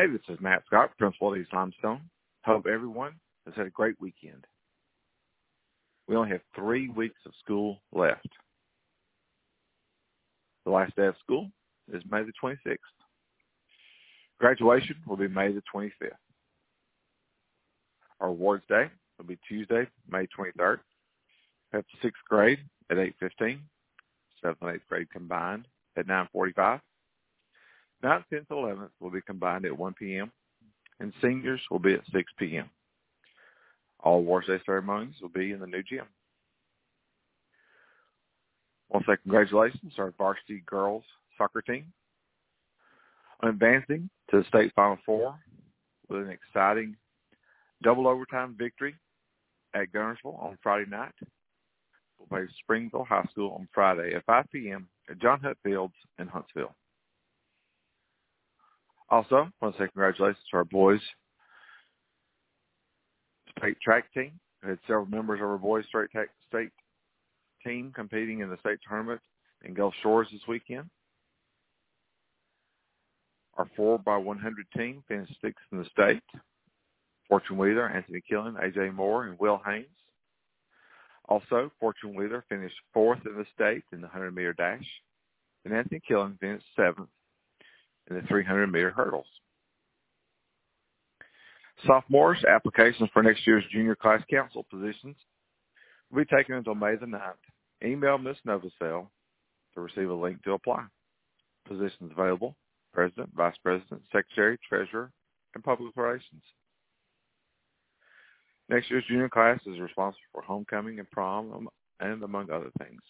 Hey, this is Matt Scott, Principal at East Limestone. Hope everyone has had a great weekend. We only have three weeks of school left. The last day of school is May the 26th. Graduation will be May the 25th. Our awards day will be Tuesday, May 23rd. Have sixth grade at 8.15, seventh and eighth grade combined at 9.45. Ninth, 10th, 11th will be combined at 1 p.m. and seniors will be at 6 p.m. All awards day ceremonies will be in the new gym. Want to say congratulations to our varsity girls soccer team on advancing to the state final four with an exciting double overtime victory at Guntersville on Friday night. We'll play Springville High School on Friday at 5 p.m. at John Hunt Fields in Huntsville. Also, I want to say congratulations to our boys state track team. We had several members of our boys state track state team competing in the state tournament in Gulf Shores this weekend. Our 4 by 100 team finished sixth in the state. Fortune Wheeler, Anthony Killen, A.J. Moore, and Will Haynes. Also, Fortune Wheeler finished fourth in the state in the 100-meter dash, and Anthony Killen finished seventh in the 300-meter hurdles. Sophomores, applications for next year's junior class council positions will be taken until May the 9th. Email Ms. Novosel to receive a link to apply. Positions available, President, Vice President, Secretary, Treasurer, and Public Relations. Next year's junior class is responsible for homecoming and prom um, and among other things.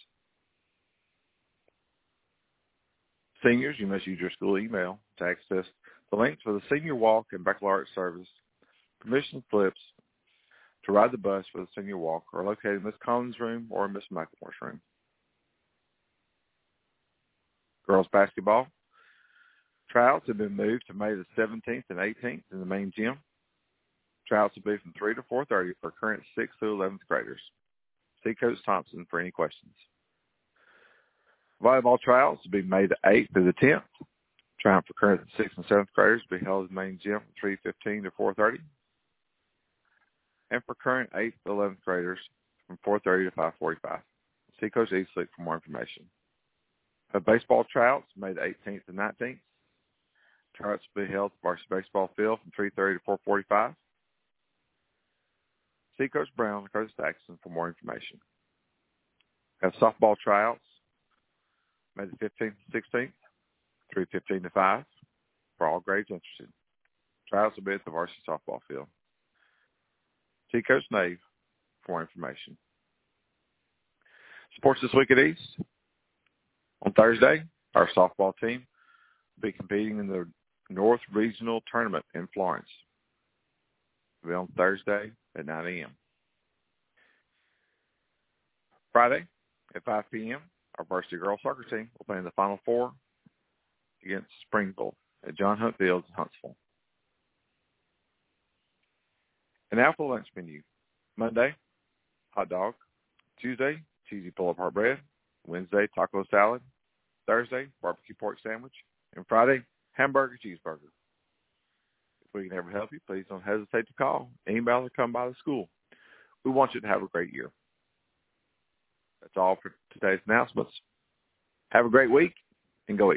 Seniors, you must use your school email to access the links for the senior walk and baccalaureate service, permission slips to ride the bus for the senior walk are located in Miss Collins' room or Miss McLemore's room. Girls basketball Trials have been moved to May the 17th and 18th in the main gym. Trials will be from 3 to 4.30 for current 6th through 11th graders. See Coach Thompson for any questions. Volleyball tryouts will be May the 8th through the 10th. Tryout for current 6th and 7th graders will be held in the main gym from 3.15 to 4.30. And for current 8th to 11th graders from 4.30 to 5.45. See Coach Eastlick for more information. A baseball tryouts May the 18th and 19th. Tryouts will be held at varsity baseball field from 3.30 to 4.45. See Coach Brown and Coach Saxon for more information. Have softball tryouts May the 15th and 16th, 3.15 to 5, for all grades interested. Trials will be at the varsity softball field. See Coach Nave for information. Sports this week at East. On Thursday, our softball team will be competing in the North Regional Tournament in Florence. It'll be on Thursday at 9 a.m. Friday at 5 p.m., our varsity girls soccer team will play in the Final Four against Springville at John Hunt Fields in Huntsville. And now for the lunch menu. Monday, hot dog. Tuesday, cheesy pull-apart bread. Wednesday, taco salad. Thursday, barbecue pork sandwich. And Friday, hamburger cheeseburger. If we can ever help you, please don't hesitate to call, email, or come by the school. We want you to have a great year. That's all for today's announcements. Have a great week and go East.